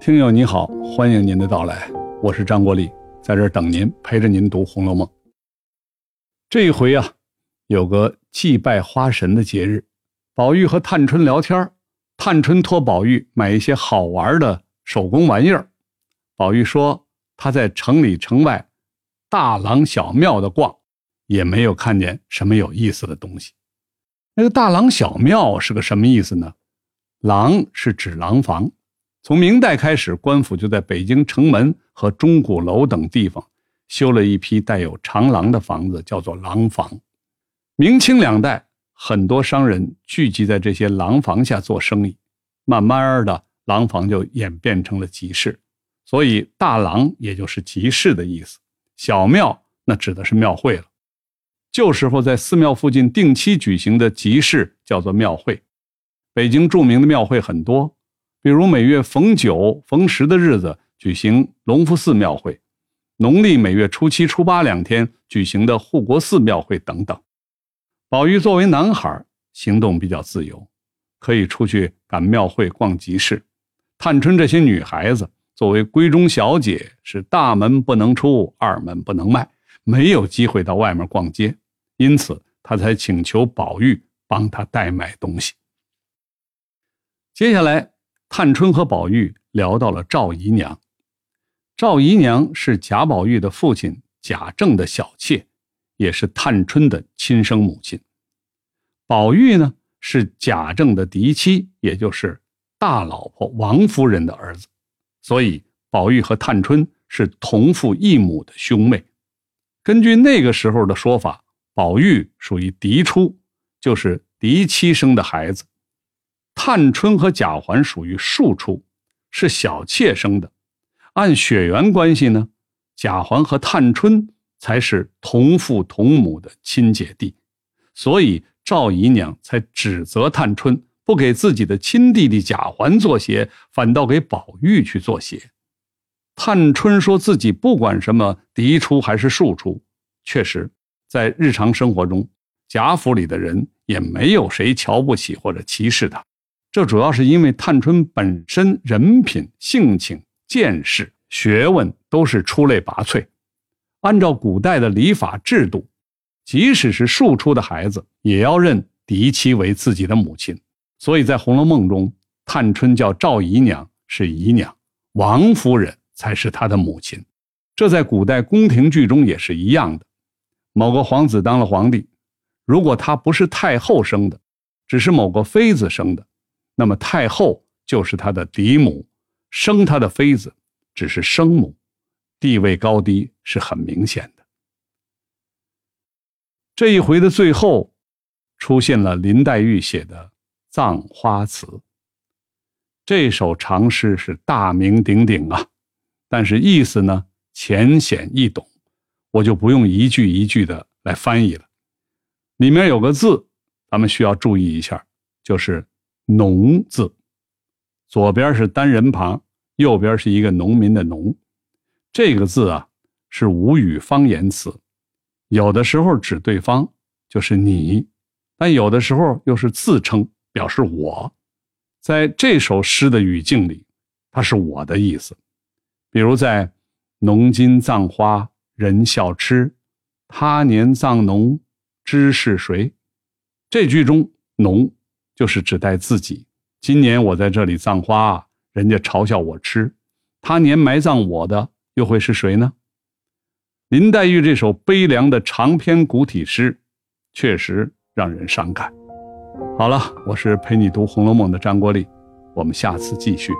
听友你好，欢迎您的到来，我是张国立，在这儿等您，陪着您读《红楼梦》。这一回啊，有个祭拜花神的节日，宝玉和探春聊天探春托宝玉买一些好玩的手工玩意儿。宝玉说他在城里城外大廊小庙的逛，也没有看见什么有意思的东西。那个大廊小庙是个什么意思呢？廊是指廊坊。从明代开始，官府就在北京城门和钟鼓楼等地方修了一批带有长廊的房子，叫做廊坊。明清两代，很多商人聚集在这些廊坊下做生意，慢慢的，廊坊就演变成了集市。所以，大廊也就是集市的意思，小庙那指的是庙会了。旧时候在寺庙附近定期举行的集市叫做庙会。北京著名的庙会很多。比如每月逢九、逢十的日子举行隆福寺庙会，农历每月初七、初八两天举行的护国寺庙会等等。宝玉作为男孩，行动比较自由，可以出去赶庙会、逛集市。探春这些女孩子作为闺中小姐，是大门不能出，二门不能迈，没有机会到外面逛街，因此她才请求宝玉帮她代买东西。接下来。探春和宝玉聊到了赵姨娘。赵姨娘是贾宝玉的父亲贾政的小妾，也是探春的亲生母亲。宝玉呢是贾政的嫡妻，也就是大老婆王夫人的儿子，所以宝玉和探春是同父异母的兄妹。根据那个时候的说法，宝玉属于嫡出，就是嫡妻生的孩子。探春和贾环属于庶出，是小妾生的。按血缘关系呢，贾环和探春才是同父同母的亲姐弟，所以赵姨娘才指责探春不给自己的亲弟弟贾环做鞋，反倒给宝玉去做鞋。探春说自己不管什么嫡出还是庶出，确实，在日常生活中，贾府里的人也没有谁瞧不起或者歧视她。这主要是因为探春本身人品、性情、见识、学问都是出类拔萃。按照古代的礼法制度，即使是庶出的孩子，也要认嫡妻为自己的母亲。所以在《红楼梦》中，探春叫赵姨娘是姨娘，王夫人才是她的母亲。这在古代宫廷剧中也是一样的。某个皇子当了皇帝，如果他不是太后生的，只是某个妃子生的。那么太后就是他的嫡母，生他的妃子只是生母，地位高低是很明显的。这一回的最后，出现了林黛玉写的《葬花词》。这首长诗是大名鼎鼎啊，但是意思呢浅显易懂，我就不用一句一句的来翻译了。里面有个字，咱们需要注意一下，就是。农字，左边是单人旁，右边是一个农民的农。这个字啊，是吴语方言词，有的时候指对方，就是你；但有的时候又是自称，表示我。在这首诗的语境里，它是我的意思。比如在“农今葬花人笑痴，他年葬农知是谁”这句中，农。就是指代自己。今年我在这里葬花，人家嘲笑我吃，他年埋葬我的又会是谁呢？林黛玉这首悲凉的长篇古体诗，确实让人伤感。好了，我是陪你读《红楼梦》的张国立，我们下次继续。